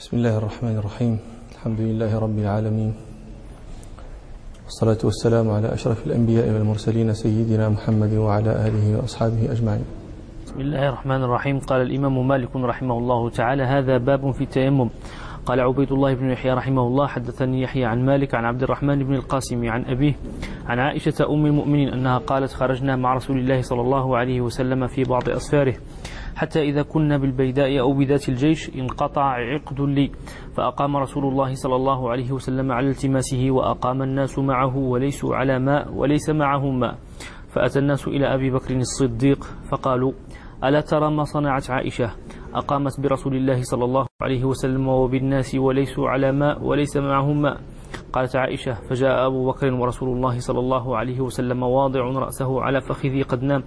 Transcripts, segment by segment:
بسم الله الرحمن الرحيم. الحمد لله رب العالمين. والصلاة والسلام على أشرف الأنبياء والمرسلين سيدنا محمد وعلى آله وأصحابه أجمعين. بسم الله الرحمن الرحيم. قال الإمام مالك رحمه الله تعالى هذا باب في التيمم. قال عبيد الله بن يحيى رحمه الله حدثني يحيى عن مالك عن عبد الرحمن بن القاسم عن أبيه عن عائشة أم المؤمنين أنها قالت خرجنا مع رسول الله صلى الله عليه وسلم في بعض أسفاره. حتى إذا كنا بالبيداء أو بذات الجيش انقطع عقد لي. فأقام رسول الله صلى الله عليه وسلم على التماسه وأقام الناس معه وليسوا على ماء وليس معهم ماء فأتى الناس إلى أبي بكر الصديق فقالوا ألا ترى ما صنعت عائشة؟ أقامت برسول الله صلى الله عليه وسلم وبالناس وليسوا على ماء وليس معهم ماء قالت عائشة فجاء أبو بكر ورسول الله صلى الله عليه وسلم واضع رأسه على فخذي قد نام.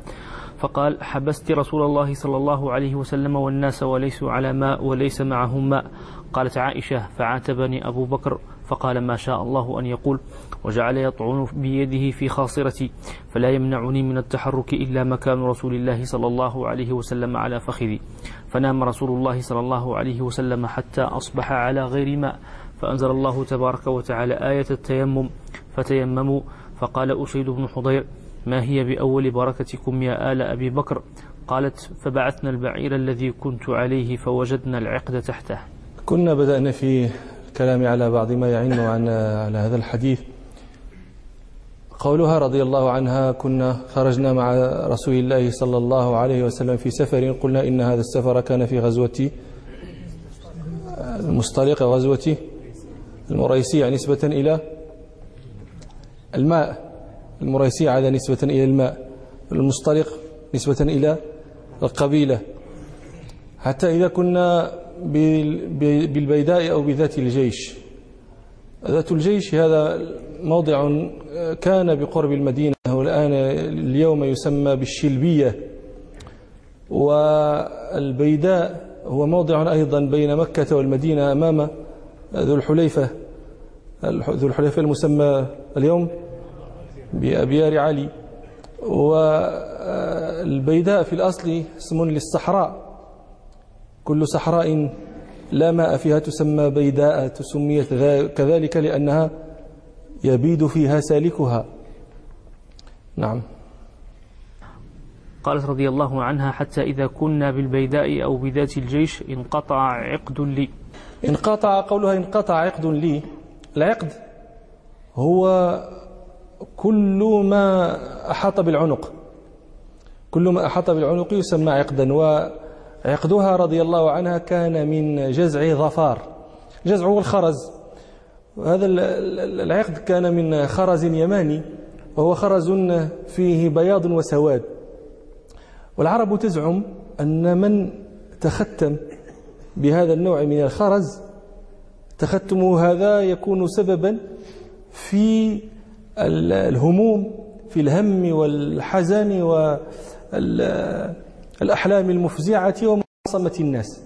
فقال حبست رسول الله صلى الله عليه وسلم والناس وليسوا على ماء وليس معهم ماء. قالت عائشة فعاتبني أبو بكر فقال ما شاء الله أن يقول وجعل يطعن بيده في خاصرتي فلا يمنعني من التحرك إلا مكان رسول الله صلى الله عليه وسلم على فخذي. فنام رسول الله صلى الله عليه وسلم حتى أصبح على غير ماء. فأنزل الله تبارك وتعالى آية التيمم فتيمموا فقال أسيد بن حضير ما هي بأول بركتكم يا آل أبي بكر؟ قالت فبعثنا البعير الذي كنت عليه فوجدنا العقد تحته. كنا بدأنا في الكلام على بعض ما يعن عن على هذا الحديث. قولها رضي الله عنها كنا خرجنا مع رسول الله صلى الله عليه وسلم في سفر. قلنا إن هذا السفر كان في غزوة المصطلق غزوة المريسية نسبة إلى الماء. المريسية على نسبة إلى الماء المصطلق نسبة إلى القبيلة. حتى إذا كنا بالبيداء أو بذات الجيش. ذات الجيش هذا موضع كان بقرب المدينة والآن اليوم يسمى بالشلبية. والبيداء هو موضع أيضا بين مكة والمدينة أمام ذو الحليفة ذو الحليفة المسمى اليوم. بأبيار علي. والبيداء في الأصل اسم للصحراء. كل صحراء لا ماء فيها تسمى بيداء تسميت كذلك لأنها يبيد فيها سالكها. نعم. قالت رضي الله عنها حتى إذا كنا بالبيداء أو بذات الجيش انقطع عقد لي. انقطع قولها انقطع عقد لي. العقد هو كل ما أحاط بالعنق كل ما أحاط بالعنق يسمى عقدا وعقدها رضي الله عنها كان من جزع ظفار جزع الخرز هذا العقد كان من خرز يماني وهو خرز فيه بياض وسواد. والعرب تزعم أن من تختم بهذا النوع من الخرز تختمه هذا يكون سببا في الهموم في الهم والحزن والأحلام المفزعة ومعصمة الناس.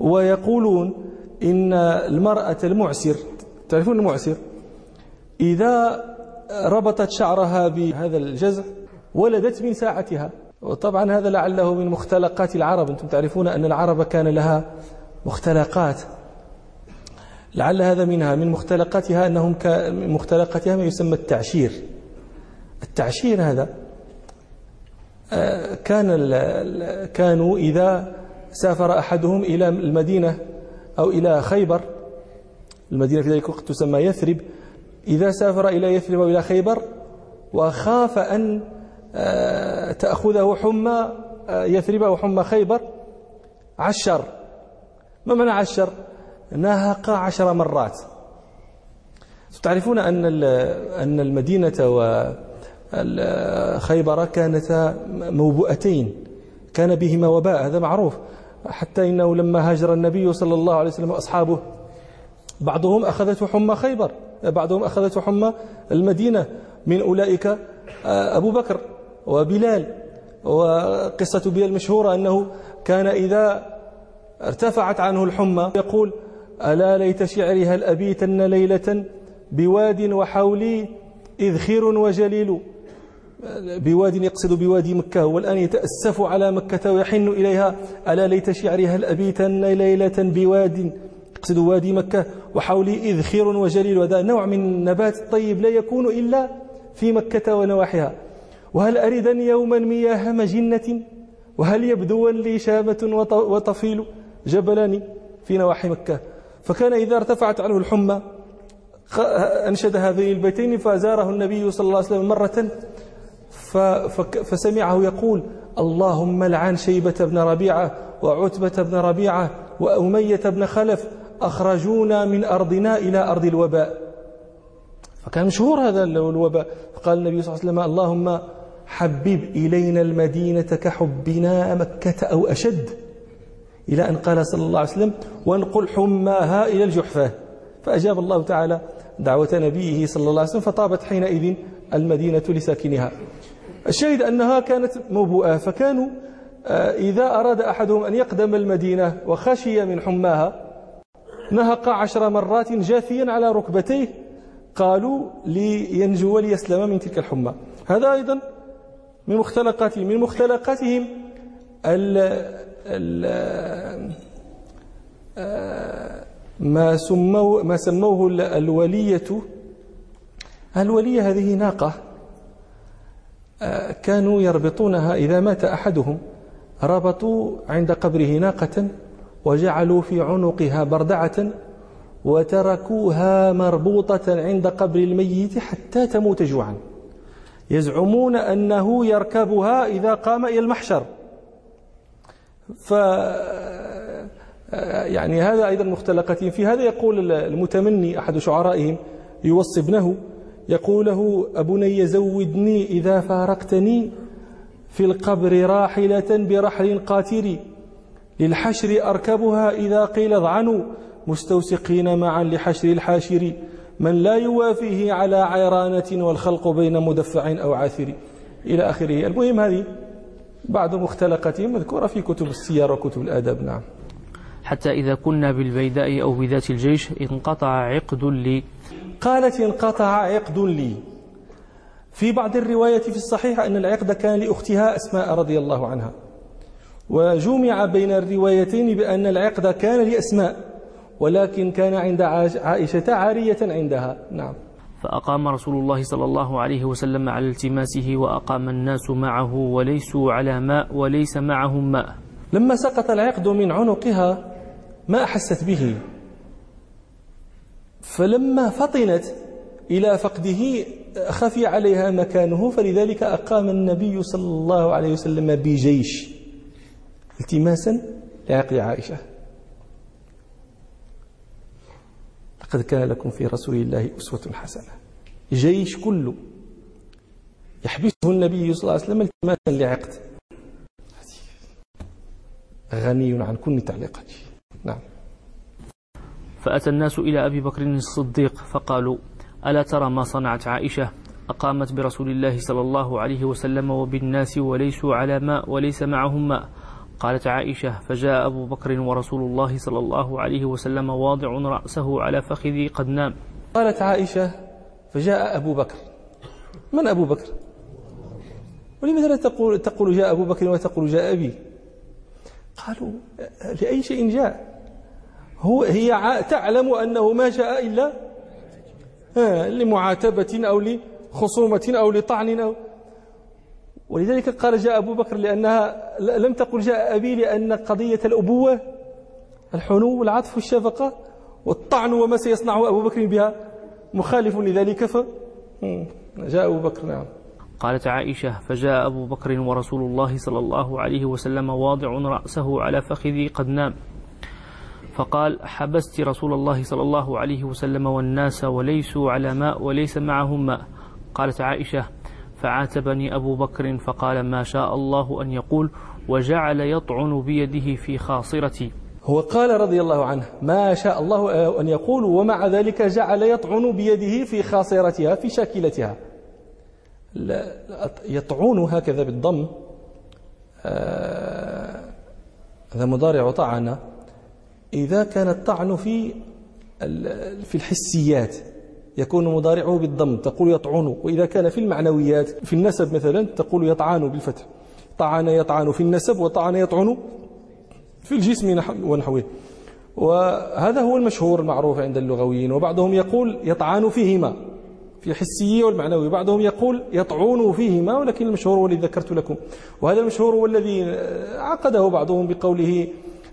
ويقولون إن المرأة المعسر تعرفون المعسر؟ إذا ربطت شعرها بهذا الجزع ولدت من ساعتها. وطبعا هذا لعله من مختلقات العرب. أنتم تعرفون أن العرب كان لها مختلقات. لعل هذا منها من مختلقاتها أنهم مختلقاتها ما يسمى التعشير. التعشير هذا كان كانوا إذا سافر أحدهم إلى المدينة أو إلى خيبر المدينة في ذلك الوقت تسمى يثرب إذا سافر إلى يثرب أو إلى خيبر وخاف أن تأخذه حمى يثرب أو حمى خيبر عشر. ما معنى عشر؟ نهق عشر مرات. تعرفون أن أن المدينة وخيبر كانتا موبؤتين كان بهما وباء هذا معروف. حتى إنه لما هاجر النبي صلى الله عليه وسلم وأصحابه بعضهم أخذته حمى خيبر بعضهم أخذته حمى المدينة. من أولئك أبو بكر وبلال. وقصة بلال مشهورة أنه كان إذا ارتفعت عنه الحمى يقول ألا ليت شعري هل أبيتن ليلة بواد وحولي إذخر وجليل. بواد يقصد بوادي مكة والآن يتأسف على مكة ويحن إليها. ألا ليت شعري هل أبيتن ليلة بواد يقصد وادي مكة وحولي إذخير وجليل. وهذا نوع من النبات الطيب لا يكون إلا في مكة ونواحيها. وهل أردن يوما مياه مجنة؟ وهل يبدو لي شامة وطفيل جبلان في نواحي مكة؟ فكان إذا ارتفعت عنه الحمى أنشد هذين البيتين فزاره النبي صلى الله عليه وسلم مرة فسمعه يقول اللهم لعن شيبة بن ربيعة وعتبة بن ربيعة وأمية بن خلف أخرجونا من أرضنا إلى أرض الوباء. فكان مشهور هذا الوباء. فقال النبي صلى الله عليه وسلم اللهم حبب إلينا المدينة كحبنا مكة أو أشد. إلى أن قال صلى الله عليه وسلم وانقل حماها إلى الجحفة. فأجاب الله تعالى دعوة نبيه صلى الله عليه وسلم فطابت حينئذ المدينة لساكنها. الشاهد أنها كانت موبوءة فكانوا آه، إذا أراد أحدهم أن يقدم المدينة وخشي من حماها نهق عشر مرات جاثيا على ركبتيه قالوا لينجو وليسلم من تلك الحمى. هذا أيضا من مختلقاتهم من مختلقاتهم ما سموه ما سموه الولية. الولية هذه ناقة. آه، كانوا يربطونها إذا مات أحدهم. ربطوا عند قبره ناقة وجعلوا في عنقها بردعة وتركوها مربوطة عند قبر الميت حتى تموت جوعا. يزعمون أنه يركبها إذا قام إلى المحشر. ف يعني هذا أيضا مختلقتهم في هذا يقول المتمني أحد شعرائهم يوصي ابنه يقول له أبني زودني إذا فارقتني في القبر راحلة برحل قاتري للحشر أركبها إذا قيل اضعنوا مستوسقين معا لحشر الحاشر. من لا يوافيه على عيرانة والخلق بين مدفع أو عاثر. إلى آخره. المهم هذه بعض مختلقاتهم مذكورة في كتب السير وكتب الآداب نعم. حتى إذا كنا بالبيداء أو بذات الجيش انقطع عقد لي. قالت انقطع عقد لي. في بعض الرواية في الصحيح أن العقد كان لأختها أسماء رضي الله عنها. وجمع بين الروايتين بأن العقد كان لأسماء ولكن كان عند عائشة عارية عندها نعم. فأقام رسول الله صلى الله عليه وسلم على التماسه وأقام الناس معه وليسوا على ماء وليس معهم ماء. لما سقط العقد من عنقها ما أحست به. فلما فطنت إلى فقده خفي عليها مكانه فلذلك أقام النبي صلى الله عليه وسلم بجيش التماسا لعقد عائشة. لقد كان لكم في رسول الله أسوة حسنة. جيش كله يحبسه النبي صلى الله عليه وسلم التماسا لعقد. غني عن كل تعليقات نعم. فأتى الناس إلى أبي بكر الصديق فقالوا ألا ترى ما صنعت عائشة؟ أقامت برسول الله صلى الله عليه وسلم وبالناس وليسوا على ماء وليس معهم ماء. قالت عائشة فجاء أبو بكر ورسول الله صلى الله عليه وسلم واضع رأسه على فخذي قد نام. قالت عائشة فجاء أبو بكر. من أبو بكر؟ ولماذا لا تقول, تقول جاء أبو بكر وتقول جاء أبي؟ قالوا لأي شيء جاء. هو هي تعلم أنه ما جاء إلا لمعاتبة أو لخصومة أو لطعن أو ولذلك قال جاء أبو بكر لأنها لم تقل جاء أبي لأن قضية الأبوة الحنو والعطف والشفقة والطعن وما سيصنعه أبو بكر بها مخالف لذلك ف جاء أبو بكر نعم. قالت عائشة فجاء أبو بكر ورسول الله صلى الله عليه وسلم واضع رأسه على فخذي قد نام. فقال حبست رسول الله صلى الله عليه وسلم والناس وليسوا على ماء وليس معهم ماء قالت عائشة فعاتبني أبو بكر فقال ما شاء الله أن يقول وجعل يطعن بيده في خاصرتي. هو قال رضي الله عنه ما شاء الله أن يقول ومع ذلك جعل يطعن بيده في خاصرتها في شاكلتها. يطعون هكذا بالضم. آه، هذا مضارع طعن إذا كان الطعن في في الحسيات يكون مضارعه بالضم تقول يطعن. وإذا كان في المعنويات في النسب مثلا تقول يطعن بالفتح. طعن يطعن في النسب وطعن يطعن في الجسم ونحوه. وهذا هو المشهور المعروف عند اللغويين. وبعضهم يقول يطعن فيهما. في الحسي والمعنوي بعضهم يقول يطعون فيهما. ولكن المشهور هو الذي ذكرت لكم. وهذا المشهور هو الذي عقده بعضهم بقوله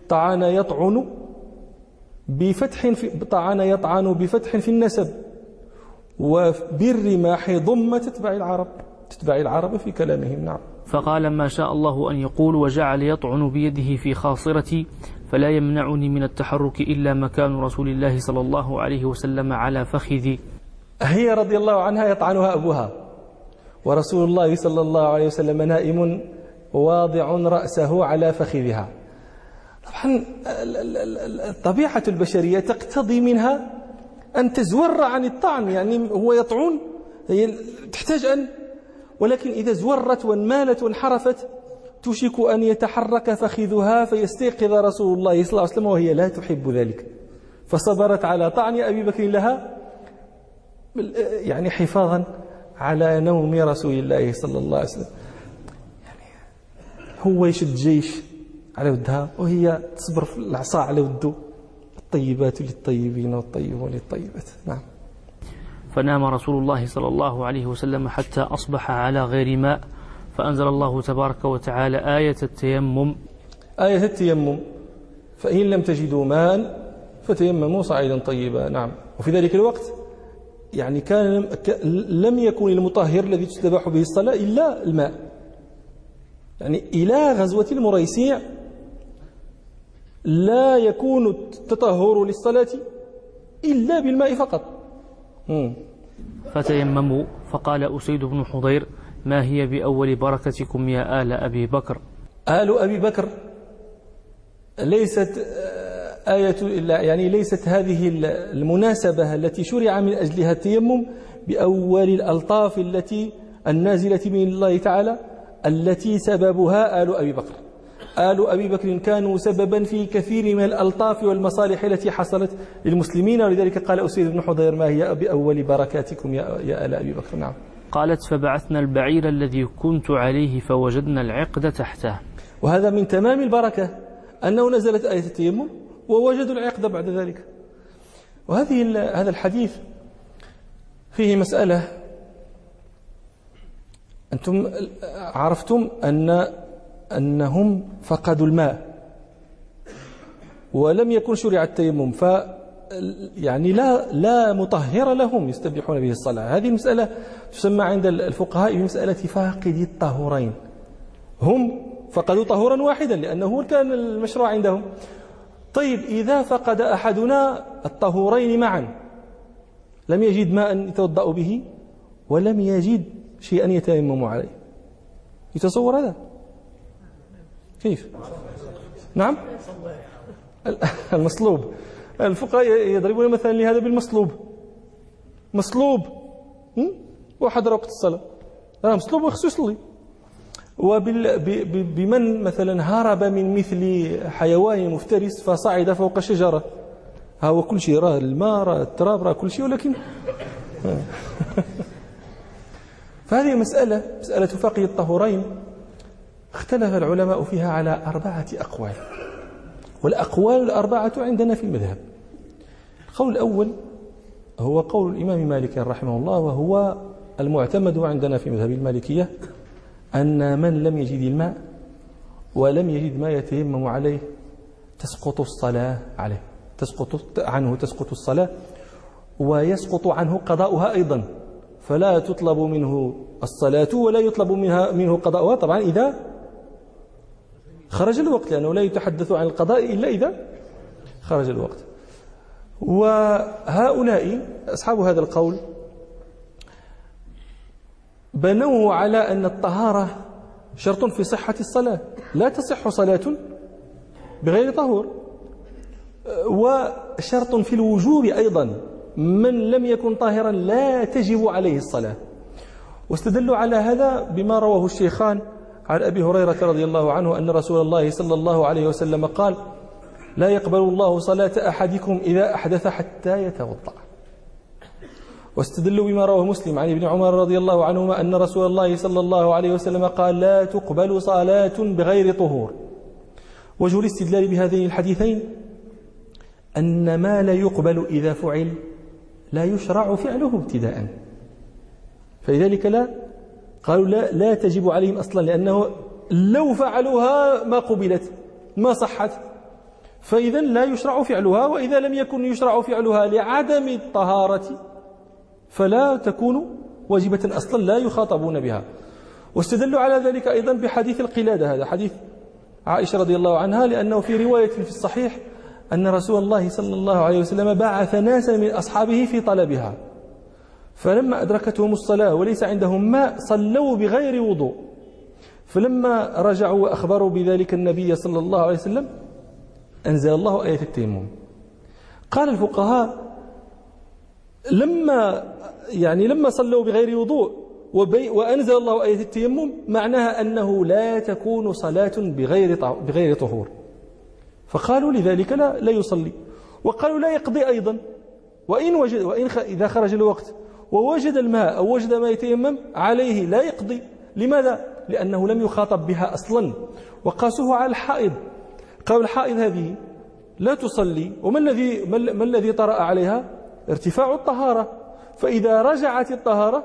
طعن يطعن بفتح في طعن يطعن بفتح في النسب. وبالرماح ضم تتبع العرب تتبع العرب في كلامهم نعم. فقال ما شاء الله أن يقول وجعل يطعن بيده في خاصرتي فلا يمنعني من التحرك إلا مكان رسول الله صلى الله عليه وسلم على فخذي. هي رضي الله عنها يطعنها أبوها ورسول الله صلى الله عليه وسلم نائم واضع رأسه على فخذها. طبعا طبيعة البشرية تقتضي منها أن تزور عن الطعن يعني هو يطعن هي تحتاج أن ولكن إذا زورت وانمالت وانحرفت توشك أن يتحرك فخذها فيستيقظ رسول الله صلى الله عليه وسلم وهي لا تحب ذلك. فصبرت على طعن أبي بكر لها يعني حفاظا على نوم رسول الله صلى الله عليه وسلم. يعني هو يشد جيش على ودها وهي تصبر في العصا على وده. الطيبات للطيبين والطيبون للطيبات نعم. فنام رسول الله صلى الله عليه وسلم حتى أصبح على غير ماء فأنزل الله تبارك وتعالى آية التيمم. آية التيمم. فإن لم تجدوا ماء فتيمموا صعيدا طيبا. نعم. وفي ذلك الوقت يعني كان لم يكن المطهر الذي تستباح به الصلاة إلا الماء. يعني إلى غزوة المريسيع لا يكون التطهر للصلاة إلا بالماء فقط. فتيمموا. فقال أسيد بن حضير ما هي بأول بركتكم يا آل أبي بكر؟ آل أبي بكر ليست آية يعني ليست هذه المناسبة التي شرع من أجلها التيمم بأول الألطاف التي النازلة من الله تعالى التي سببها آل أبي بكر. آل أبي بكر كانوا سببا في كثير من الألطاف والمصالح التي حصلت للمسلمين. ولذلك قال أسيد بن حضير ما هي بأول بركاتكم يا, يا آل أبي بكر؟ نعم. قالت فبعثنا البعير الذي كنت عليه فوجدنا العقد تحته. وهذا من تمام البركة أنه نزلت آية التيمم ووجدوا العقد بعد ذلك. وهذه هذا الحديث فيه مسألة. أنتم عرفتم أن أنهم فقدوا الماء ولم يكن شرع التيمم ف يعني لا لا مطهر لهم يستبيحون به الصلاة. هذه المسألة تسمى عند الفقهاء بمسألة فاقد الطهورين. هم فقدوا طهورا واحدا لأنه كان المشروع عندهم. طيب إذا فقد أحدنا الطهورين معا لم يجد ماء يتوضأ به ولم يجد شيئا يتيمم عليه. يتصور هذا؟ كيف؟ نعم؟ المصلوب. الفقهاء يضربون مثلا لهذا بالمصلوب. مصلوب. واحد وقت الصلاة. مصلوب وخصو يصلي. وبمن مثلا هرب من مثل حيوان مفترس فصعد فوق شجرة. ها هو كل شيء راه الماء راه التراب راه كل شيء ولكن فهذه مسألة مسألة فقه الطهورين. اختلف العلماء فيها على أربعة أقوال. والأقوال الأربعة عندنا في المذهب. القول الأول هو قول الإمام مالك رحمه الله وهو المعتمد عندنا في مذهب المالكية أن من لم يجد الماء ولم يجد ما يتيمم عليه تسقط الصلاة عليه. تسقط عنه تسقط الصلاة ويسقط عنه قضاؤها أيضا. فلا تطلب منه الصلاة ولا يطلب منها منه قضاؤها. طبعا إذا خرج الوقت لأنه لا يتحدث عن القضاء إلا إذا خرج الوقت. وهؤلاء أصحاب هذا القول بنوه على أن الطهارة شرط في صحة الصلاة. لا تصح صلاة بغير طهور. وشرط في الوجوب أيضا. من لم يكن طاهرا لا تجب عليه الصلاة. واستدلوا على هذا بما رواه الشيخان عن أبي هريرة رضي الله عنه أن رسول الله صلى الله عليه وسلم قال لا يقبل الله صلاة أحدكم إذا أحدث حتى يتوضأ. واستدلوا بما رواه مسلم عن ابن عمر رضي الله عنهما أن رسول الله صلى الله عليه وسلم قال لا تقبل صلاة بغير طهور. وجه الاستدلال بهذين الحديثين أن ما لا يقبل إذا فعل لا يشرع فعله ابتداء. فلذلك لا قالوا لا, لا تجب عليهم أصلا لأنه لو فعلوها ما قبلت ما صحت. فإذا لا يشرع فعلها وإذا لم يكن يشرع فعلها لعدم الطهارة فلا تكون واجبة أصلا لا يخاطبون بها. واستدلوا على ذلك أيضا بحديث القلادة هذا حديث عائشة رضي الله عنها لأنه في رواية في الصحيح أن رسول الله صلى الله عليه وسلم بعث ناسا من أصحابه في طلبها. فلما أدركتهم الصلاة وليس عندهم ماء صلوا بغير وضوء. فلما رجعوا وأخبروا بذلك النبي صلى الله عليه وسلم أنزل الله آية التيمم. قال الفقهاء لما يعني لما صلوا بغير وضوء وأنزل الله آية التيمم معناها أنه لا تكون صلاة بغير بغير طهور. فقالوا لذلك لا لا يصلي. وقالوا لا يقضي أيضا. وإن وجد وإن إذا خرج الوقت ووجد الماء أو وجد ما يتيمم عليه لا يقضي. لماذا؟ لأنه لم يخاطب بها أصلا. وقاسوه على الحائض. قالوا الحائض هذه لا تصلي. وما الذي ما الذي طرأ عليها؟ ارتفاع الطهارة. فإذا رجعت الطهارة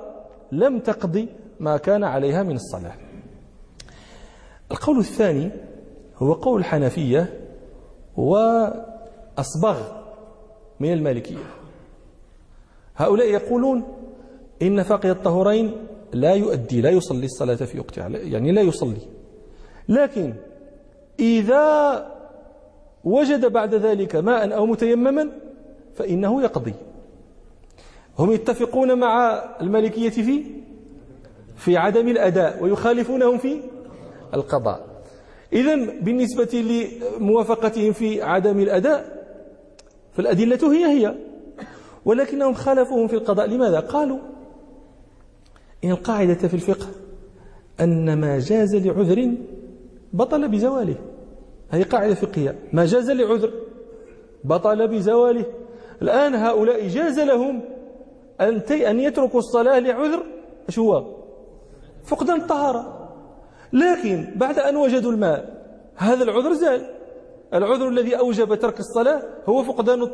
لم تقضي ما كان عليها من الصلاة. القول الثاني هو قول الحنفية وأصبغ من المالكية. هؤلاء يقولون إن فقد الطهورين لا يؤدي لا يصلي الصلاة في وقتها يعني لا يصلي. لكن إذا وجد بعد ذلك ماء أو متيمما فإنه يقضي. هم يتفقون مع المالكية في في عدم الأداء ويخالفونهم في القضاء. إذا بالنسبة لموافقتهم في عدم الأداء فالأدلة هي هي. ولكنهم خالفوهم في القضاء. لماذا؟ قالوا إن القاعدة في الفقه أن ما جاز لعذر بطل بزواله. هذه قاعدة فقهية. ما جاز لعذر بطل بزواله. الآن هؤلاء جاز لهم أن أن يتركوا الصلاة لعذر شو هو فقدان الطهارة. لكن بعد أن وجدوا الماء هذا العذر زال. العذر الذي أوجب ترك الصلاة هو فقدان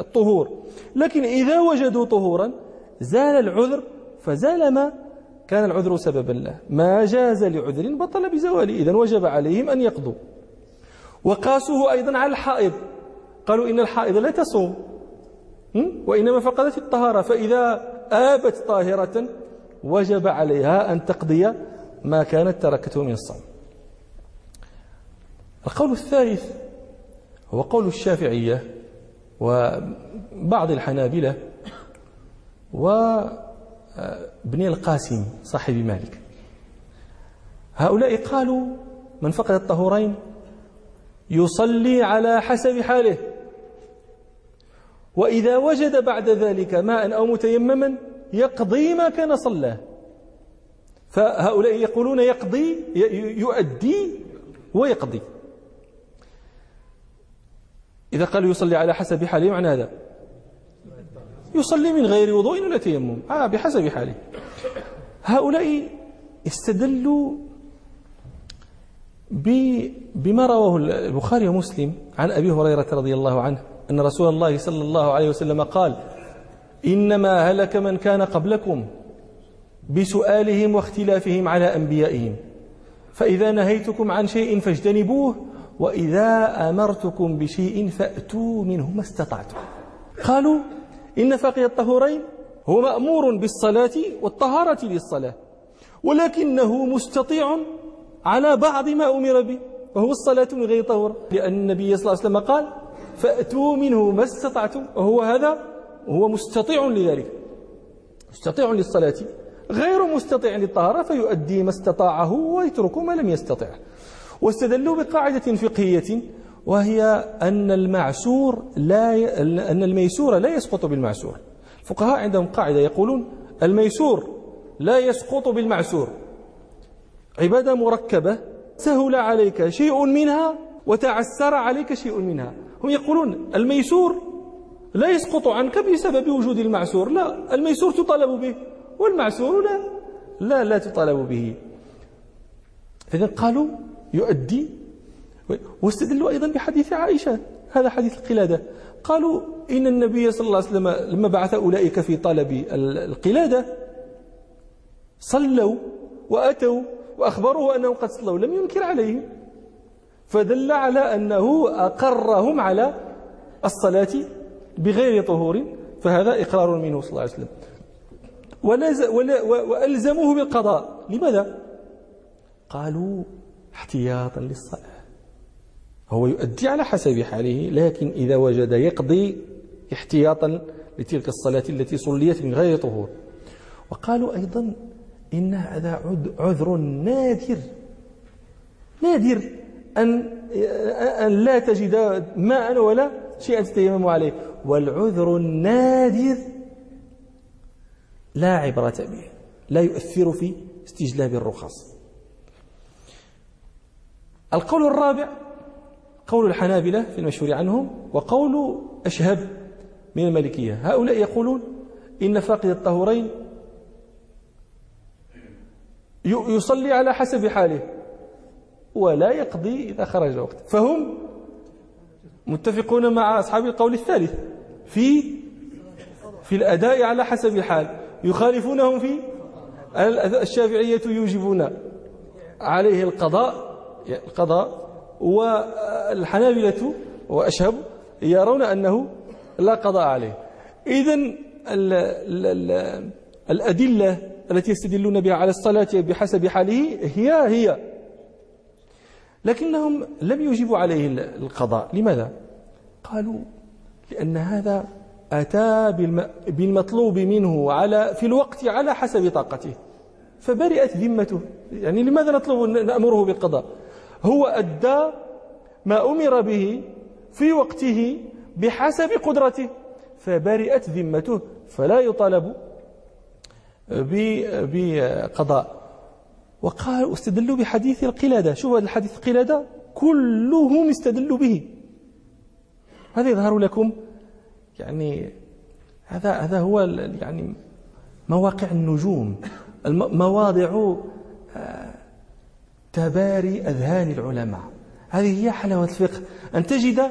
الطهور. لكن إذا وجدوا طهورا زال العذر فزال ما كان العذر سببا له. ما جاز لعذر بطل بزواله. إذا وجب عليهم أن يقضوا. وقاسوه أيضا على الحائض. قالوا إن الحائض لا تصوم. وإنما فقدت الطهارة. فإذا آبت طاهرة وجب عليها أن تقضي ما كانت تركته من الصوم. القول الثالث هو قول الشافعية وبعض الحنابلة وابن القاسم صاحب مالك. هؤلاء قالوا من فقد الطهورين يصلي على حسب حاله وإذا وجد بعد ذلك ماء أو متيمما يقضي ما كان صلاه فهؤلاء يقولون يقضي يؤدي ويقضي. إذا قالوا يصلي على حسب حاله معنى هذا. يصلي من غير وضوء ولا تيمم. آه بحسب حاله هؤلاء استدلوا بما رواه البخاري ومسلم عن أبي هريرة رضي الله عنه أن رسول الله صلى الله عليه وسلم قال إنما هلك من كان قبلكم بسؤالهم واختلافهم على أنبيائهم. فإذا نهيتكم عن شيء فاجتنبوه وإذا أمرتكم بشيء فأتوا منه ما استطعتم. قالوا إن فقه الطهورين هو مأمور بالصلاة والطهارة للصلاة ولكنه مستطيع على بعض ما أمر به وهو الصلاة من غير طهور لأن النبي صلى الله عليه وسلم قال فأتوا منه ما استطعتم. وهو هذا هو مستطيع لذلك. مستطيع للصلاة غير مستطيع للطهارة فيؤدي ما استطاعه ويترك ما لم يستطع واستدلوا بقاعدة فقهية وهي أن المعسور لا ي... أن الميسور لا يسقط بالمعسور. الفقهاء عندهم قاعدة يقولون الميسور لا يسقط بالمعسور. عبادة مركبة سهل عليك شيء منها وتعسر عليك شيء منها. هم يقولون الميسور لا يسقط عنك بسبب وجود المعسور. لا الميسور تطالب به والمعسور لا. لا لا تطالب به. إذا قالوا يؤدي. واستدلوا أيضا بحديث عائشة هذا حديث القلادة. قالوا إن النبي صلى الله عليه وسلم لما بعث أولئك في طلب القلادة صلوا وأتوا وأخبروه أنهم قد صلوا لم ينكر عليهم. فدل على أنه أقرهم على الصلاة بغير طهور فهذا إقرار منه صلى الله عليه وسلم. وألزموه بالقضاء. لماذا؟ قالوا احتياطا للصلاة. هو يؤدي على حسب حاله لكن إذا وجد يقضي احتياطا لتلك الصلاة التي صليت من غير طهور. وقالوا أيضا إن هذا عذر نادر. نادر أن أن لا تجد ماء ولا شيئا تتيمم عليه. والعذر النادر لا عبرة به لا يؤثر في استجلاب الرخص. القول الرابع قول الحنابلة في المشهور عنهم وقول أشهب من المالكية. هؤلاء يقولون إن فاقد الطهورين يصلي على حسب حاله ولا يقضي إذا خرج وقت. فهم متفقون مع أصحاب القول الثالث في في الأداء على حسب الحال. يخالفونهم في الشافعية يوجبون عليه القضاء القضاء والحنابلة وأشهب يرون أنه لا قضاء عليه. إذا الأدلة التي يستدلون بها على الصلاة بحسب حاله هي هي. لكنهم لم يجيبوا عليه القضاء. لماذا؟ قالوا لأن هذا أتى بالمطلوب منه على في الوقت على حسب طاقته فبرئت ذمته. يعني لماذا نطلب نأمره بالقضاء؟ هو أدى ما أمر به في وقته بحسب قدرته فبرئت ذمته فلا يطالب بقضاء. وقال استدلوا بحديث القلادة. شوف الحديث القلادة كلهم استدلوا به. هذا يظهر لكم يعني هذا هذا هو يعني مواقع النجوم مواضع آه، تباري أذهان العلماء. هذه هي حلاوة الفقه. أن تجد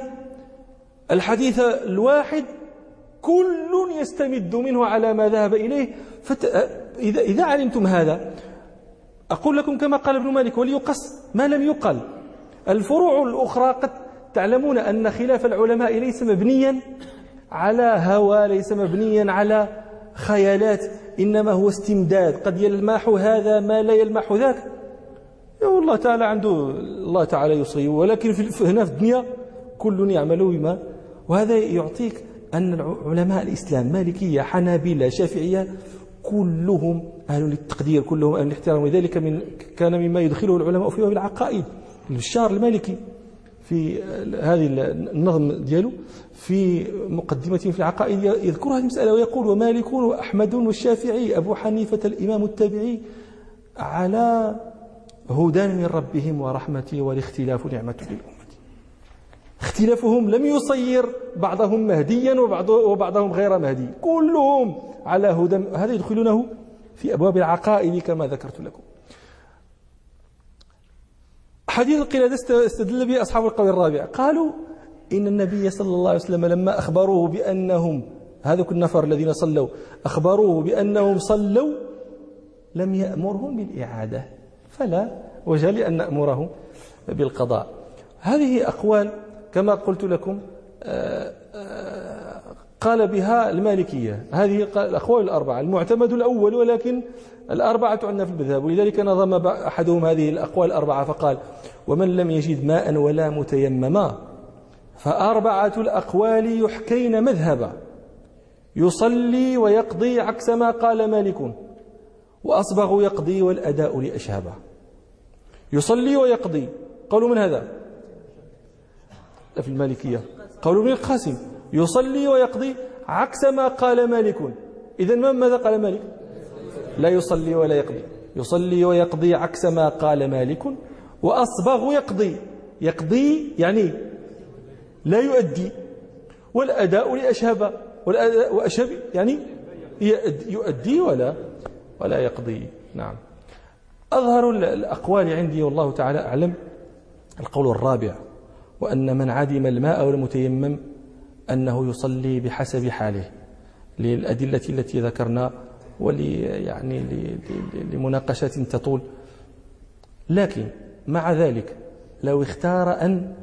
الحديث الواحد كل يستمد منه على ما ذهب إليه. فت... إذا... إذا علمتم هذا أقول لكم كما قال ابن مالك وليقص ما لم يقل. الفروع الأخرى قد تعلمون أن خلاف العلماء ليس مبنيا على هوى ليس مبنيا على خيالات إنما هو استمداد. قد يلمح هذا ما لا يلمح ذاك. والله تعالى عنده الله تعالى يصيب. ولكن في هنا في الدنيا كل يعمل بما وهذا يعطيك أن علماء الإسلام مالكية حنابلة شافعية كلهم أهل للتقدير كلهم أهل الاحترام وذلك من كان مما يدخله العلماء في باب العقائد. الشار المالكي في هذه النظم ديالو في مقدمته في العقائد يذكر هذه المسألة ويقول ومالك وأحمد والشافعي أبو حنيفة الإمام التابعي على هدى من ربهم ورحمة والاختلاف نعمة للأمة. اختلافهم لم يصير بعضهم مهديا وبعضهم غير مهدي. كلهم على هدى. هذا يدخلونه؟ في أبواب العقائد كما ذكرت لكم. حديث القلادة استدل به أصحاب القول الرابع. قالوا إن النبي صلى الله عليه وسلم لما أخبروه بأنهم هذوك النفر الذين صلوا. أخبروه بأنهم صلوا لم يأمرهم بالإعادة. فلا وجه لأن نأمره بالقضاء. هذه أقوال كما قلت لكم آه، آه، قال بها المالكية. هذه الأقوال الأربعة المعتمد الأول ولكن الأربعة عندنا في المذهب. ولذلك نظم أحدهم هذه الأقوال الأربعة فقال ومن لم يجد ماء ولا متيمما فأربعة الأقوال يحكين مذهبا. يصلي ويقضي عكس ما قال مالك. وأصبغ يقضي والأداء لأشهبه. يصلي ويقضي. قول من هذا؟ في المالكية. قول ابن القاسم. يصلي ويقضي عكس ما قال مالك. إذا ماذا قال مالك؟ لا يصلي ولا يقضي. يصلي ويقضي عكس ما قال مالك. وأصبغ يقضي. يقضي يعني لا يؤدي. والأداء لأشهب والأداء وأشهب يعني يؤدي ولا ولا يقضي. نعم. أظهر الأقوال عندي والله تعالى أعلم. القول الرابع وأن من عدم الماء والمتيمم أنه يصلي بحسب حاله للأدلة التي ذكرنا ولي يعني لمناقشة تطول. لكن مع ذلك لو اختار أن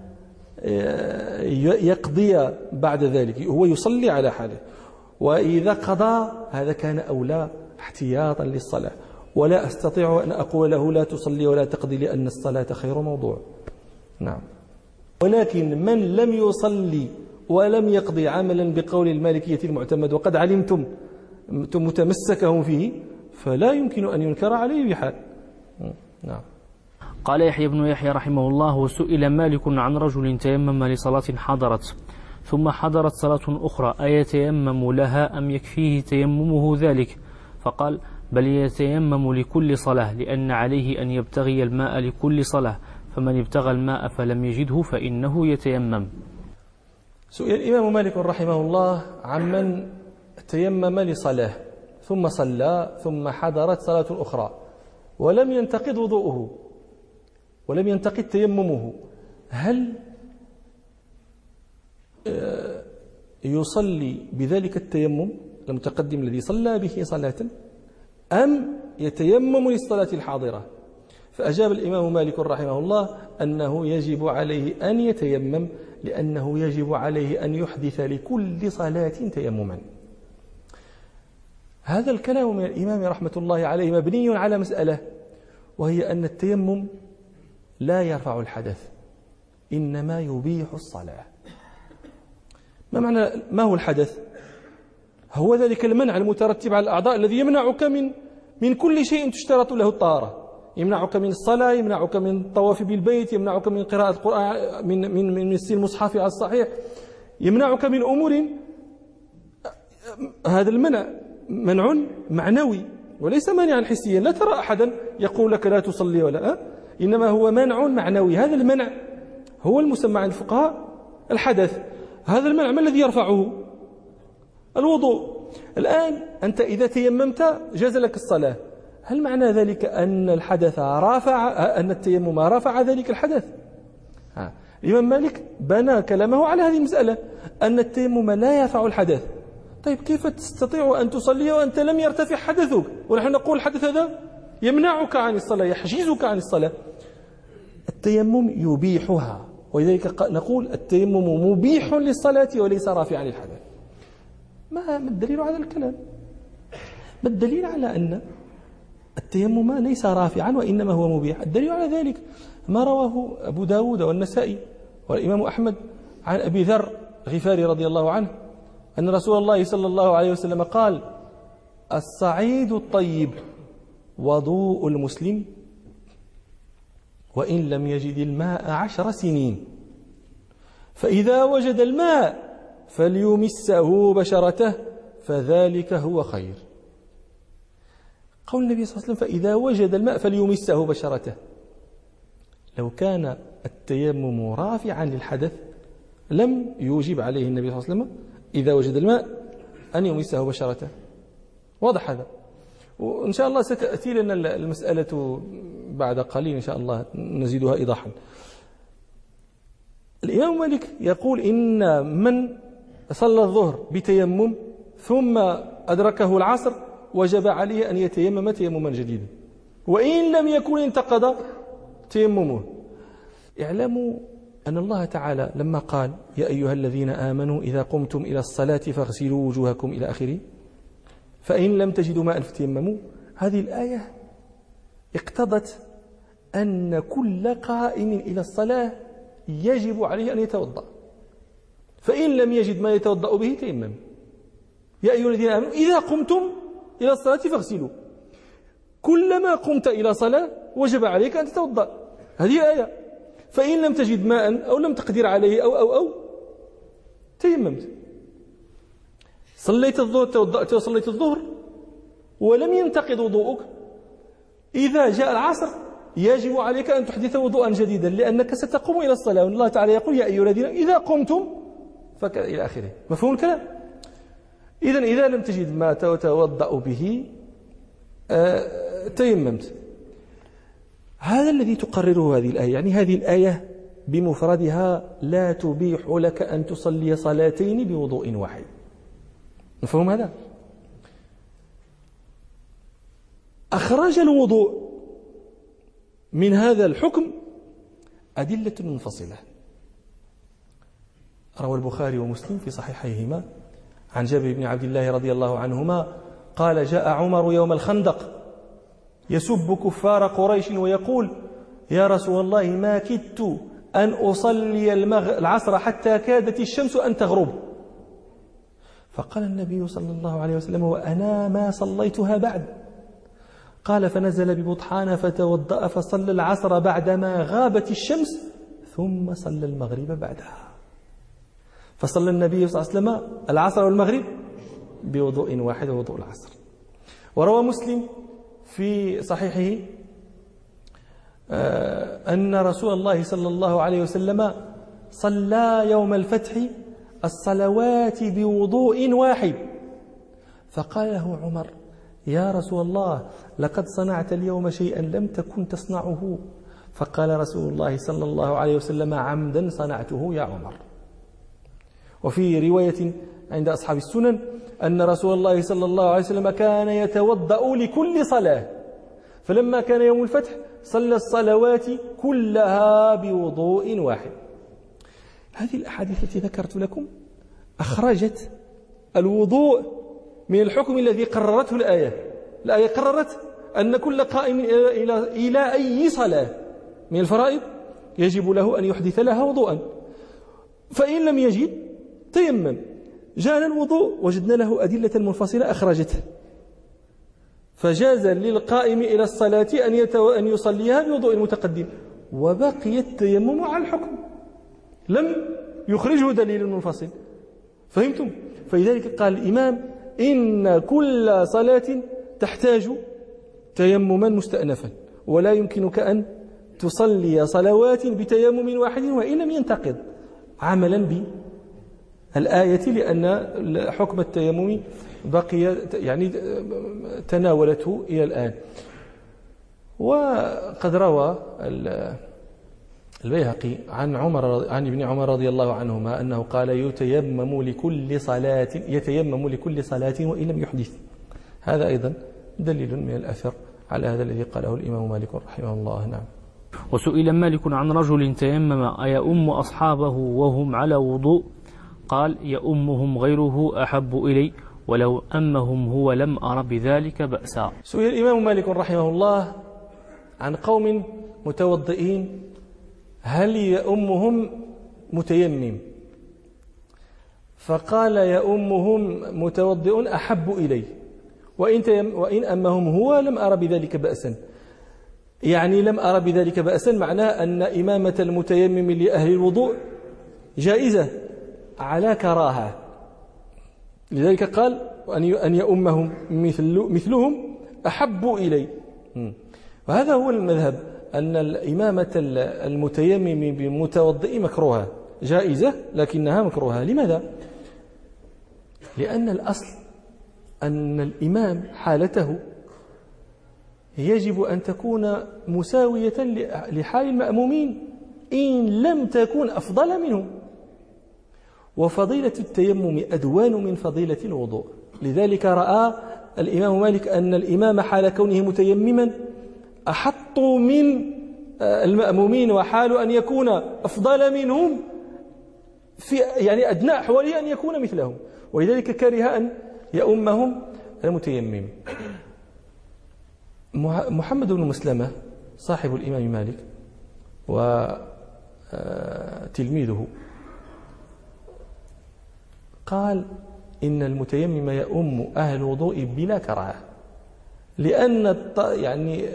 آه، يقضي بعد ذلك هو يصلي على حاله وإذا قضى هذا كان أولى. احتياطا للصلاة. ولا أستطيع أن أقول له لا تصلي ولا تقضي لأن الصلاة خير موضوع. نعم. ولكن من لم يصلي ولم يقضي عملا بقول المالكية المعتمد وقد علمتم متمسكهم فيه فلا يمكن أن ينكر عليه بحال نعم. قال يحيى بن يحيى رحمه الله وسئل مالك عن رجل تيمم لصلاة حضرت ثم حضرت صلاة أخرى أيتيمم لها أم يكفيه تيممه ذلك؟ فقال بل يتيمم لكل صلاة لأن عليه أن يبتغي الماء لكل صلاة فمن ابتغى الماء فلم يجده فإنه يتيمم. سئل الإمام مالك رحمه الله عمن تيمم لصلاة ثم صلى ثم حضرت صلاة أخرى ولم ينتقد وضوءه ولم ينتقد تيممه. هل آه، يصلي بذلك التيمم؟ المتقدم الذي صلى به صلاة أم يتيمم للصلاة الحاضرة. فأجاب الإمام مالك رحمه الله أنه يجب عليه أن يتيمم لأنه يجب عليه أن يحدث لكل صلاة تيمما. هذا الكلام من الإمام رحمة الله عليه مبني على مسألة وهي أن التيمم لا يرفع الحدث إنما يبيح الصلاة. ما معنى ما هو الحدث؟ هو ذلك المنع المترتب على الأعضاء الذي يمنعك من من كل شيء تشترط له الطهارة. يمنعك من الصلاة يمنعك من الطواف بالبيت يمنعك من قراءة القرآن من من من مس المصحف على الصحيح. يمنعك من أمور هذا المنع منع معنوي وليس مانعا حسيا. لا ترى أحدا يقول لك لا تصلي ولا أه؟ إنما هو منع معنوي. هذا المنع هو المسمى عند الفقهاء الحدث. هذا المنع ما الذي يرفعه؟ الوضوء. الآن أنت إذا تيممت جاز لك الصلاة. هل معنى ذلك أن الحدث رافع أن التيمم رافع ذلك الحدث. الإمام مالك بنى كلامه على هذه المسألة أن التيمم لا يرفع الحدث. طيب كيف تستطيع أن تصلي وأنت لم يرتفع حدثك؟ ونحن نقول الحدث هذا يمنعك عن الصلاة يحجزك عن الصلاة. التيمم يبيحها ولذلك نقول التيمم مبيح للصلاة وليس رافعا للحدث. ما الدليل على الكلام. ما الدليل على أن التيمم ليس رافعا وإنما هو مبيح. الدليل على ذلك ما رواه أبو داود والنسائي والإمام أحمد عن أبي ذر غفاري رضي الله عنه أن رسول الله صلى الله عليه وسلم قال الصعيد الطيب وضوء المسلم وإن لم يجد الماء عشر سنين. فإذا وجد الماء فليمسه بشرته فذلك هو خير. قول النبي صلى الله عليه وسلم فإذا وجد الماء فليمسه بشرته. لو كان التيمم رافعا للحدث لم يوجب عليه النبي صلى الله عليه وسلم إذا وجد الماء أن يمسه بشرته. واضح هذا؟ وإن شاء الله ستأتي لنا المسألة بعد قليل إن شاء الله نزيدها إيضاحا. الإمام مالك يقول إن من صلى الظهر بتيمم ثم أدركه العصر وجب عليه أن يتيمم تيمما جديدا. وإن لم يكن انتقض تيممه. اعلموا أن الله تعالى لما قال يا أيها الذين آمنوا إذا قمتم إلى الصلاة فاغسلوا وجوهكم إلى آخره. فإن لم تجدوا ماء فتيمموا هذه الآية اقتضت أن كل قائم إلى الصلاة يجب عليه أن يتوضأ. فإن لم يجد ما يتوضأ به تيمم. يا أيها الذين آمنوا إذا قمتم إلى الصلاة فاغسلوا. كلما قمت إلى صلاة وجب عليك أن تتوضأ. هذه آية. فإن لم تجد ماء أو لم تقدر عليه أو أو أو تيممت. صليت الظهر توضأت وصليت الظهر ولم ينتقض وضوءك. إذا جاء العصر يجب عليك أن تحدث وضوءا جديدا لأنك ستقوم إلى الصلاة. والله تعالى يقول يا أيها الذين إذا قمتم إلى آخره. مفهوم الكلام؟ إذا إذا لم تجد ما تتوضأ به آه، تيممت. هذا الذي تقرره هذه الآية يعني هذه الآية بمفردها لا تبيح لك أن تصلي صلاتين بوضوء واحد. مفهوم هذا؟ أخرج الوضوء من هذا الحكم أدلة منفصلة. روى البخاري ومسلم في صحيحيهما. عن جابر بن عبد الله رضي الله عنهما قال جاء عمر يوم الخندق يسب كفار قريش ويقول يا رسول الله ما كدت أن أصلي العصر حتى كادت الشمس أن تغرب. فقال النبي صلى الله عليه وسلم وأنا ما صليتها بعد. قال فنزل ببطحان فتوضأ فصلى العصر بعدما غابت الشمس ثم صلى المغرب بعدها. فصلى النبي صلى الله عليه وسلم العصر والمغرب بوضوء واحد وضوء العصر. وروى مسلم في صحيحه آه، أن رسول الله صلى الله عليه وسلم صلى يوم الفتح الصلوات بوضوء واحد. فقال له عمر يا رسول الله لقد صنعت اليوم شيئا لم تكن تصنعه. فقال رسول الله صلى الله عليه وسلم عمدا صنعته يا عمر. وفي رواية عند أصحاب السنن أن رسول الله صلى الله عليه وسلم كان يتوضأ لكل صلاة. فلما كان يوم الفتح صلى الصلوات كلها بوضوء واحد. هذه الأحاديث التي ذكرت لكم أخرجت الوضوء من الحكم الذي قررته الآية. الآية قررت أن كل قائم إلى, إلى أي صلاة من الفرائض يجب له أن يحدث لها وضوءا. فإن لم يجد تيمم جاءنا الوضوء وجدنا له أدلة منفصلة أخرجته. فجاز للقائم إلى الصلاة أن, يتو... أن يصليها بوضوء متقدم وبقي التيمم على الحكم. لم يخرجه دليل منفصل. فهمتم؟ فلذلك قال الإمام إن كل صلاة تحتاج تيمما مستأنفا ولا يمكنك أن تصلي صلوات بتيمم واحد وإن لم ينتقض. عملا بالآية لأن حكم التيمم بقي يعني تناولته إلى الآن. وقد روى البيهقي عن عمر عن ابن عمر رضي الله عنهما أنه قال يتيمم لكل صلاة يتيمم لكل صلاة وإن لم يحدث. هذا أيضا دليل من الأثر على هذا الذي قاله الإمام مالك رحمه الله. نعم. وسئل مالك عن رجل تيمم أيؤم أصحابه وهم على وضوء؟ قال يؤمهم غيره أحب إلي ولو أمهم هو لم أر بذلك بأسا. سئل الإمام مالك رحمه الله عن قوم متوضئين هل يؤمهم متيمم؟ فقال يؤمهم متوضئ أحب إلي وإن, وإن أمهم هو لم أرى بذلك بأسا. يعني لم أرى بذلك بأسا معناه أن إمامة المتيمم لأهل الوضوء جائزة. على كراهة. لذلك قال أن يؤمهم مثل مثلهم أحب إلي. وهذا هو المذهب أن الإمامة المتيمم بمتوضئ مكروهة جائزة لكنها مكروهة. لماذا؟ لأن الأصل أن الإمام حالته يجب أن تكون مساوية لحال المأمومين إن لم تكن أفضل منهم. وفضيلة التيمم أدوان من فضيلة الوضوء. لذلك رأى الإمام مالك أن الإمام حال كونه متيمما أحط من آه، المأمومين وحال أن يكون أفضل منهم في يعني أدنى أحواله أن يكون مثلهم. ولذلك كره أن يؤمهم المتيمم. محمد بن مسلمة صاحب الإمام مالك وتلميذه آه، قال إن المتيمم يؤم أهل الوضوء بلا كراهة. لأن يعني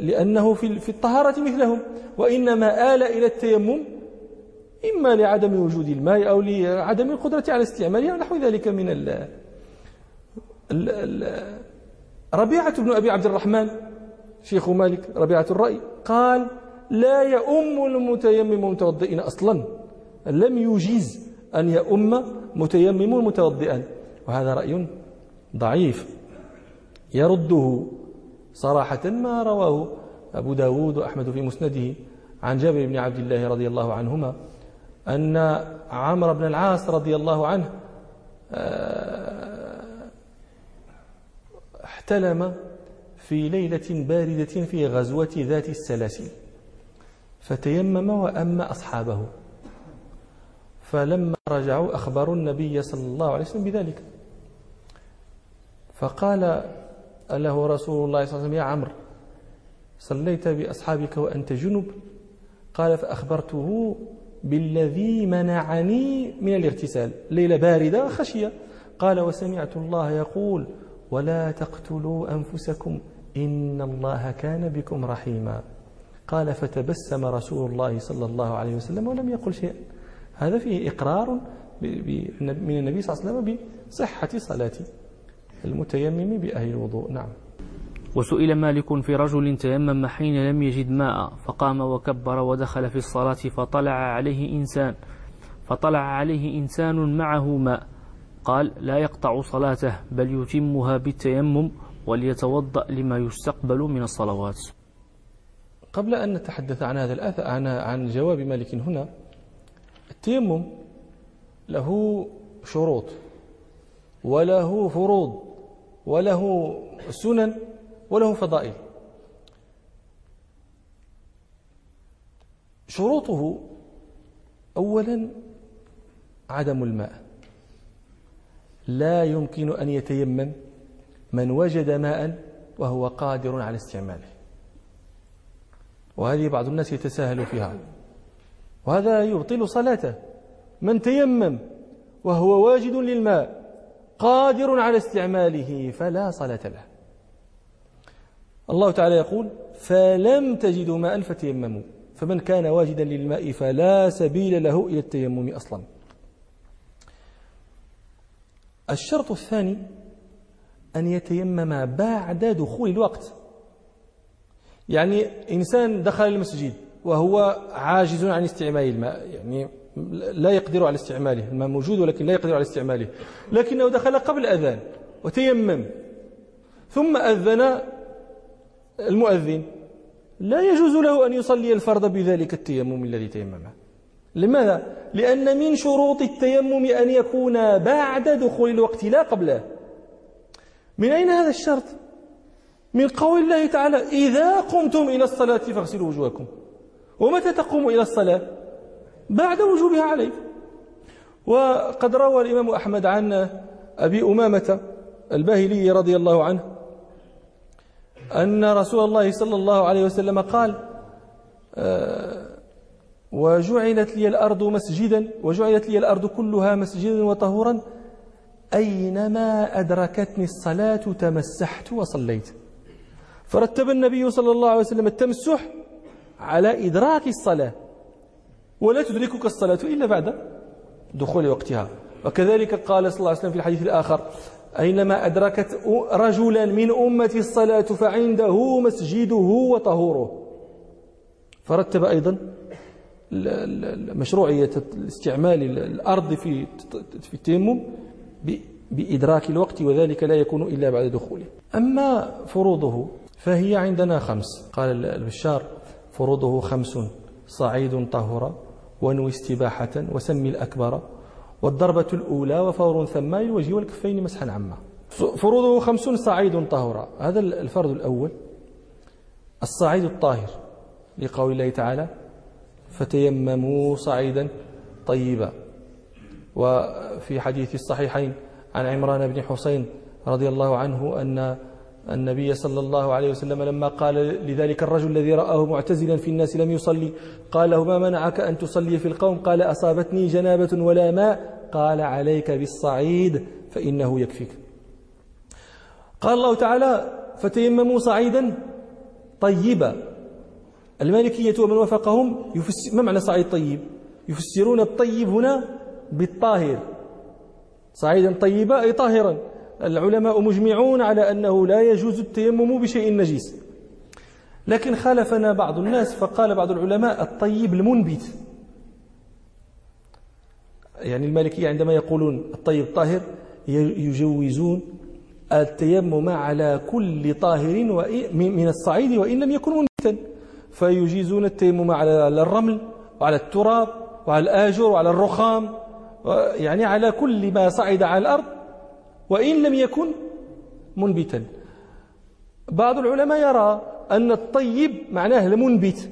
لأنه في في الطهارة مثلهم. وإنما آل إلى التيمم إما لعدم وجود الماء أو لعدم القدرة على استعماله ونحو ذلك من ال ال ال ربيعة بن أبي عبد الرحمن شيخ مالك ربيعة الرأي قال لا يؤم المتيمم متوضئين أصلا. لم يجيز أن يؤم متيمم متوضئا. وهذا رأي ضعيف. يرده صراحة ما رواه أبو داود وأحمد في مسنده عن جابر بن عبد الله رضي الله عنهما أن عمرو بن العاص رضي الله عنه آه، احتلم في ليلة باردة في غزوة ذات السلاسل فتيمم وأم أصحابه. فلما رجعوا أخبروا النبي صلى الله عليه وسلم بذلك. فقال له رسول الله صلى الله عليه وسلم يا عمرو صليت بأصحابك وأنت جنب. قال فأخبرته بالذي منعني من الاغتسال ليلة باردة خشية. قال وسمعت الله يقول ولا تقتلوا أنفسكم إن الله كان بكم رحيما. قال فتبسم رسول الله صلى الله عليه وسلم ولم يقل شيئا. هذا فيه إقرار من النبي صلى الله عليه وسلم بصحة صلاة المتيمم بأهل الوضوء. نعم. وسئل مالك في رجل تيمم حين لم يجد ماء فقام وكبر ودخل في الصلاة فطلع عليه إنسان فطلع عليه إنسان معه ماء. قال لا يقطع صلاته بل يتمها بالتيمم وليتوضأ لما يستقبل من الصلوات. قبل أن نتحدث عن هذا الأثر عن عن جواب مالك هنا التيمم له شروط وله فروض وله سنن وله فضائل. شروطه أولا عدم الماء. لا يمكن أن يتيمم من وجد ماء وهو قادر على استعماله. وهذه بعض الناس يتساهل فيها. وهذا يبطل صلاته من تيمم وهو واجد للماء قادر على استعماله فلا صلاة له. الله تعالى يقول فلم تجدوا ماء فتيمموا. فمن كان واجدا للماء فلا سبيل له إلى التيمم أصلا. الشرط الثاني أن يتيمم بعد دخول الوقت. يعني إنسان دخل المسجد وهو عاجز عن استعمال الماء يعني لا يقدر على استعماله الماء موجود ولكن لا يقدر على استعماله. لكنه دخل قبل الأذان وتيمم ثم أذن المؤذن. لا يجوز له أن يصلي الفرض بذلك التيمم الذي تيممه لماذا؟ لأن من شروط التيمم أن يكون بعد دخول الوقت لا قبله. من أين هذا الشرط؟ من قول الله تعالى إذا قمتم إلى الصلاة فاغسلوا وجوهكم. ومتى تقوم إلى الصلاة؟ بعد وجوبها عليك وقد روى الإمام أحمد عن أبي أمامة الباهلي رضي الله عنه أن رسول الله صلى الله عليه وسلم قال آه، وجعلت لي الأرض مسجدا وجعلت لي الأرض كلها مسجدا وطهورا أينما أدركتني الصلاة تمسحت وصليت فرتب النبي صلى الله عليه وسلم التمسح على إدراك الصلاة. ولا تدركك الصلاة إلا بعد دخول وقتها. وكذلك قال صلى الله عليه وسلم في الحديث الآخر أينما أدركت رجلا من أمة الصلاة فعنده مسجده وطهوره. فرتب أيضا مشروعية استعمال الأرض في في التيمم بإدراك الوقت وذلك لا يكون إلا بعد دخوله. أما فروضه فهي عندنا خمس. قال البشار فروضه خمس صعيد طهر ونوي استباحة وسمي الأكبر. والضربة الأولى وفور ثما الوجه والكفين مسحا عما. فروضه خمس صعيد طهر. هذا الفرض الأول. الصعيد الطاهر. لقول الله تعالى فتيمموا صعيدا طيبا. وفي حديث الصحيحين عن عمران بن حسين رضي الله عنه أن النبي صلى الله عليه وسلم لما قال لذلك الرجل الذي رآه معتزلا في الناس لم يصلي قال له ما منعك أن تصلي في القوم؟ قال أصابتني جنابة ولا ماء. قال عليك بالصعيد فإنه يكفيك. قال الله تعالى فتيمموا صعيدا طيبا. المالكية ومن وافقهم ما معنى صعيد طيب؟ يفسرون الطيب هنا بالطاهر. صعيدا طيبا أي طاهرا. العلماء مجمعون على أنه لا يجوز التيمم بشيء نجس. لكن خالفنا بعض الناس فقال بعض العلماء الطيب المنبت. يعني المالكية عندما يقولون الطيب طاهر يجوزون التيمم على كل طاهر من الصعيد وإن لم يكن منبتا. فيجيزون التيمم على الرمل وعلى التراب وعلى الآجر وعلى الرخام يعني على كل ما صعد على الأرض. وإن لم يكن منبتا. بعض العلماء يرى أن الطيب معناه المنبت.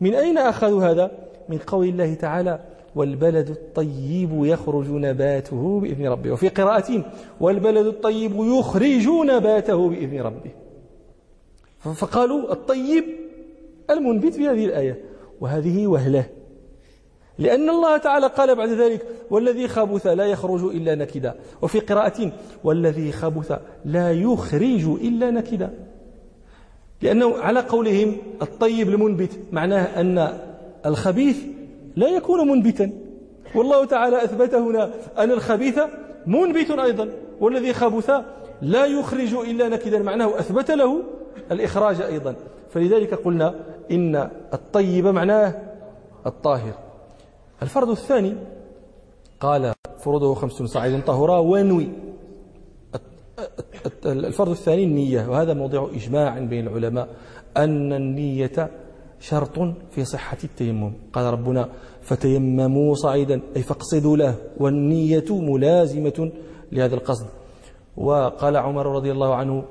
من أين أخذوا هذا؟ من قول الله تعالى والبلد الطيب يخرج نباته بإذن ربه. وفي قراءة والبلد الطيب يخرج نباته بإذن ربه. فقالوا الطيب المنبت في هذه الآية. وهذه وهلة. لأن الله تعالى قال بعد ذلك والذي خبث لا يخرج إلا نكدا. وفي قراءة والذي خبث لا يخرج إلا نكدا. لأنه على قولهم الطيب المنبت معناه أن الخبيث لا يكون منبتا. والله تعالى أثبت هنا أن الخبيث منبت أيضا والذي خبث لا يخرج إلا نكدا. معناه أثبت له الإخراج أيضا. فلذلك قلنا إن الطيب معناه الطاهر. الفرض الثاني قال فروضه خمس صعيد طهرا وانوي الفرض الثاني النية وهذا موضع إجماع بين العلماء أن النية شرط في صحة التيمم. قال ربنا فتيمموا صعيدا أي فاقصدوا له والنية ملازمة لهذا القصد. وقال عمر رضي الله عنه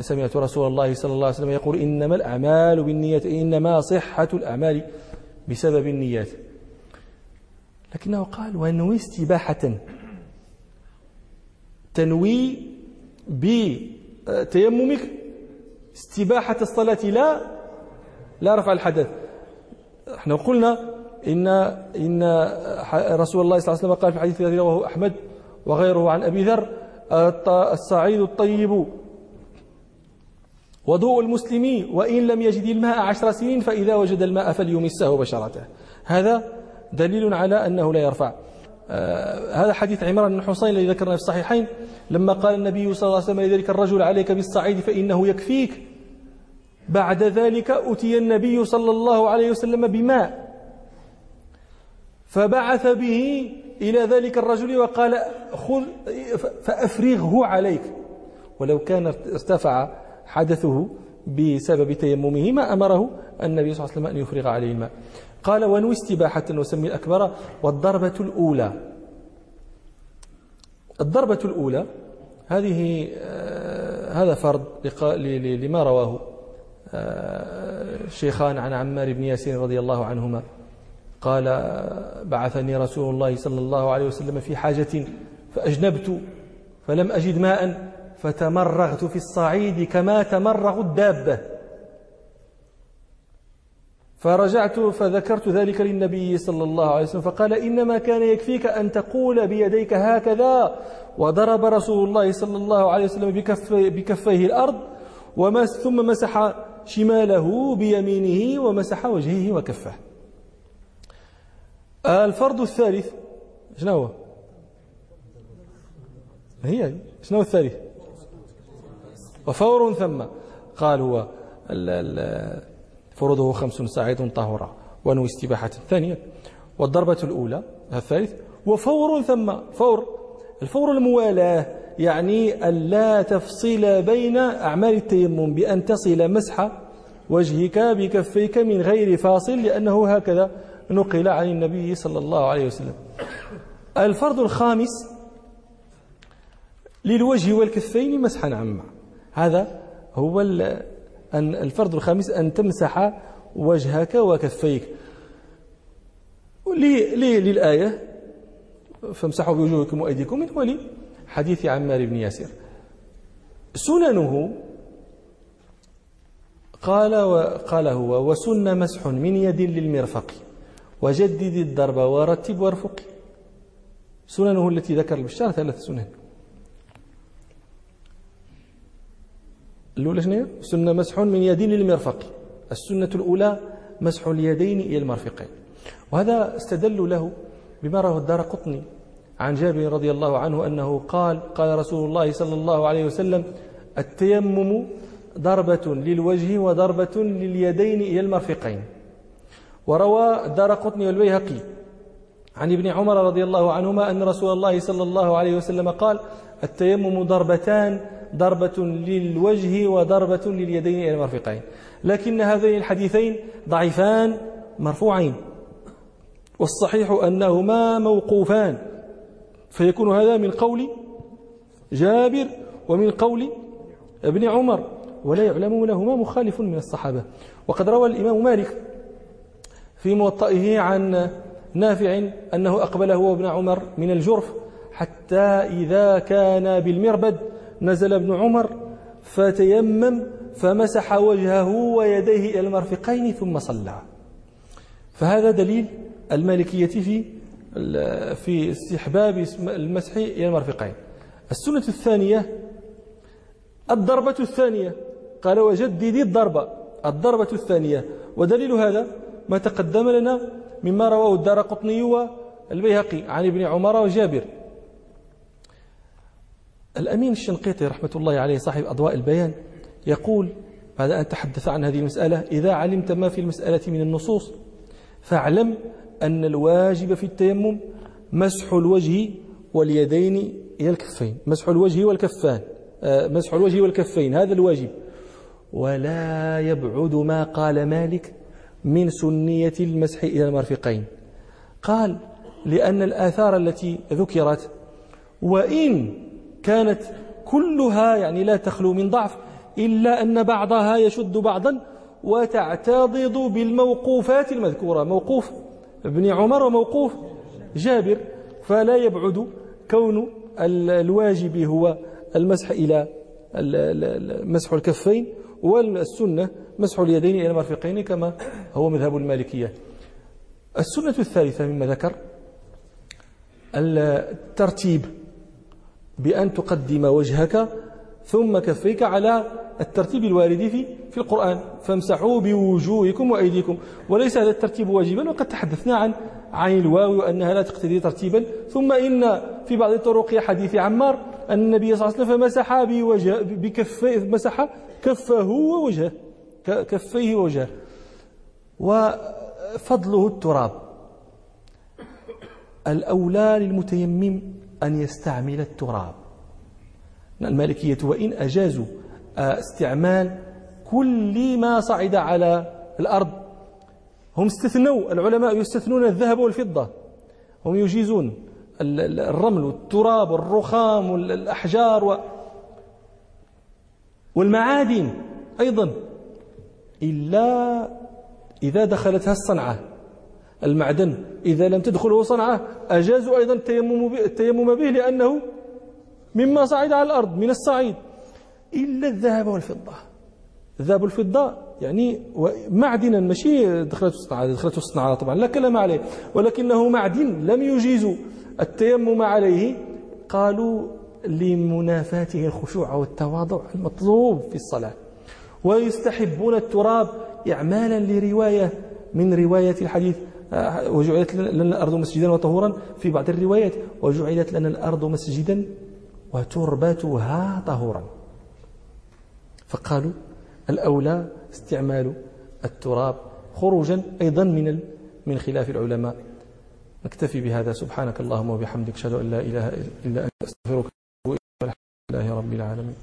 سمعت رسول الله صلى الله عليه وسلم يقول إنما الأعمال بالنية إنما صحة الأعمال بسبب النيات. لكنه قال وانوي استباحة. تنوي بتيممك استباحة الصلاة. لا لا رفع الحدث. إحنا قلنا إن إن رسول الله صلى الله عليه وسلم قال في الحديث الذي رواه أحمد وغيره عن أبي ذر الصعيد الطيب. وضوء المسلم وإن لم يجد الماء عشر سنين فإذا وجد الماء فليمسه بشرته. هذا دليل على أنه لا يرفع. آه هذا حديث عمران بن حسين الذي ذكرنا في الصحيحين. لما قال النبي صلى الله عليه وسلم لذلك الرجل عليك بالصعيد فإنه يكفيك. بعد ذلك أتي النبي صلى الله عليه وسلم بماء. فبعث به إلى ذلك الرجل وقال خذ فأفرغه عليك. ولو كان ارتفع حدثه بسبب تيممه ما أمره النبي صلى الله عليه وسلم أن يفرغ عليه الماء. قال ونوي استباحة وسمي الأكبر والضربة الأولى. الضربة الأولى هذه آه هذا فرض لما رواه آه الشيخان عن عمار بن ياسين رضي الله عنهما. قال بعثني رسول الله صلى الله عليه وسلم في حاجة فأجنبت فلم أجد ماء فتمرغت في الصعيد كما تمرغ الدابة. فرجعت فذكرت ذلك للنبي صلى الله عليه وسلم فقال إنما كان يكفيك أن تقول بيديك هكذا وضرب رسول الله صلى الله عليه وسلم بكف بكفيه الأرض ومس ثم مسح شماله بيمينه ومسح وجهه وكفه. الفرض الثالث شنو هو؟ هي شنو الثالث؟ وفور ثم قال هو فروضه خمس ساعد طهورا ونو استباحة ثانية. والضربة الأولى الثالث وفور ثم فور الفور الموالاة يعني ألا تفصل بين أعمال التيمم بأن تصل مسح وجهك بكفيك من غير فاصل لأنه هكذا نقل عن النبي صلى الله عليه وسلم. الفرض الخامس للوجه والكفين مسحا عما هذا هو أن الفرض الخامس أن تمسح وجهك وكفيك. للآية فامسحوا بوجوهكم وأيديكم من ولي حديث عمار بن ياسر. سننه قال قال هو وسن مسح من يد للمرفق وجدد الضرب ورتب وارفق سننه التي ذكر البشار ثلاث سنن. الأولى شنو سنة مسح من يدين للمرفق. السنة الأولى مسح اليدين إلى المرفقين. وهذا استدلوا له بما رواه الدار قطني عن جابر رضي الله عنه أنه قال قال رسول الله صلى الله عليه وسلم التيمم ضربة للوجه وضربة لليدين إلى المرفقين. وروى الدار قطني والبيهقي عن ابن عمر رضي الله عنهما أن رسول الله صلى الله عليه وسلم قال التيمم ضربتان ضربة للوجه وضربة لليدين إلى المرفقين. لكن هذين الحديثين ضعيفان مرفوعين. والصحيح أنهما موقوفان. فيكون هذا من قول جابر ومن قول ابن عمر ولا يعلم لهما مخالف من الصحابة. وقد روى الإمام مالك في موطئه عن نافع أنه أقبل هو ابن عمر من الجرف حتى إذا كان بالمربد نزل ابن عمر فتيمم فمسح وجهه ويديه إلى المرفقين ثم صلى. فهذا دليل المالكية في في استحباب المسح إلى المرفقين. السنة الثانية الضربة الثانية. قال وجدد الضربة الضربة الثانية. ودليل هذا ما تقدم لنا مما رواه الدار قطني والبيهقي عن ابن عمر وجابر. الأمين الشنقيطي رحمة الله عليه صاحب أضواء البيان يقول بعد أن تحدث عن هذه المسألة إذا علمت ما في المسألة من النصوص فاعلم أن الواجب في التيمم مسح الوجه واليدين إلى الكفين مسح الوجه والكفان آه، مسح الوجه والكفين هذا الواجب. ولا يبعد ما قال مالك من سنية المسح إلى المرفقين. قال لأن الآثار التي ذكرت وإن كانت كلها يعني لا تخلو من ضعف إلا أن بعضها يشد بعضا وتعتضد بالموقوفات المذكورة. موقوف ابن عمر وموقوف جابر فلا يبعد كون الواجب هو المسح إلى مسح الكفين والسنة مسح اليدين إلى المرفقين كما هو مذهب المالكية. السنة الثالثة مما ذكر الترتيب. بأن تقدم وجهك ثم كفيك على الترتيب الوارد في في القرآن. فامسحوا بوجوهكم وأيديكم. وليس هذا الترتيب واجبا وقد تحدثنا عن عن الواو وأنها لا تقتضي ترتيبا. ثم إن في بعض الطرق حديث عمار أن النبي صلى الله عليه وسلم فمسح بوجه بكفيه مسح كفه ووجهه. كفيه ووجهه. وفضله التراب. الأولى للمتيمم. أن يستعمل التراب. المالكية وإن أجازوا استعمال كل ما صعد على الأرض. هم استثنوا العلماء يستثنون الذهب والفضة. هم يجيزون الرمل والتراب والرخام والأحجار والمعادن أيضا. إلا إذا دخلتها الصنعة. المعدن. إذا لم تدخله صنعة أجازوا أيضا التيمم به لأنه مما صعد على الأرض من الصعيد. إلا الذهب والفضة. الذهب والفضة يعني معدنا ماشي دخلته الصنعة دخلته الصنعة طبعا لا كلام عليه. ولكنه معدن لم يجيزوا التيمم عليه. قالوا لمنافاته الخشوع والتواضع المطلوب في الصلاة. ويستحبون التراب إعمالا لرواية من رواية الحديث وجعلت لنا الأرض مسجدا وطهورا في بعض الروايات. وجعلت لنا الأرض مسجدا وتربتها طهورا. فقالوا الأولى استعمال التراب خروجا أيضا من من خلاف العلماء. نكتفي بهذا. سبحانك اللهم وبحمدك. أشهد أن لا إله إلا أنت. أستغفرك والحمد لله رب العالمين.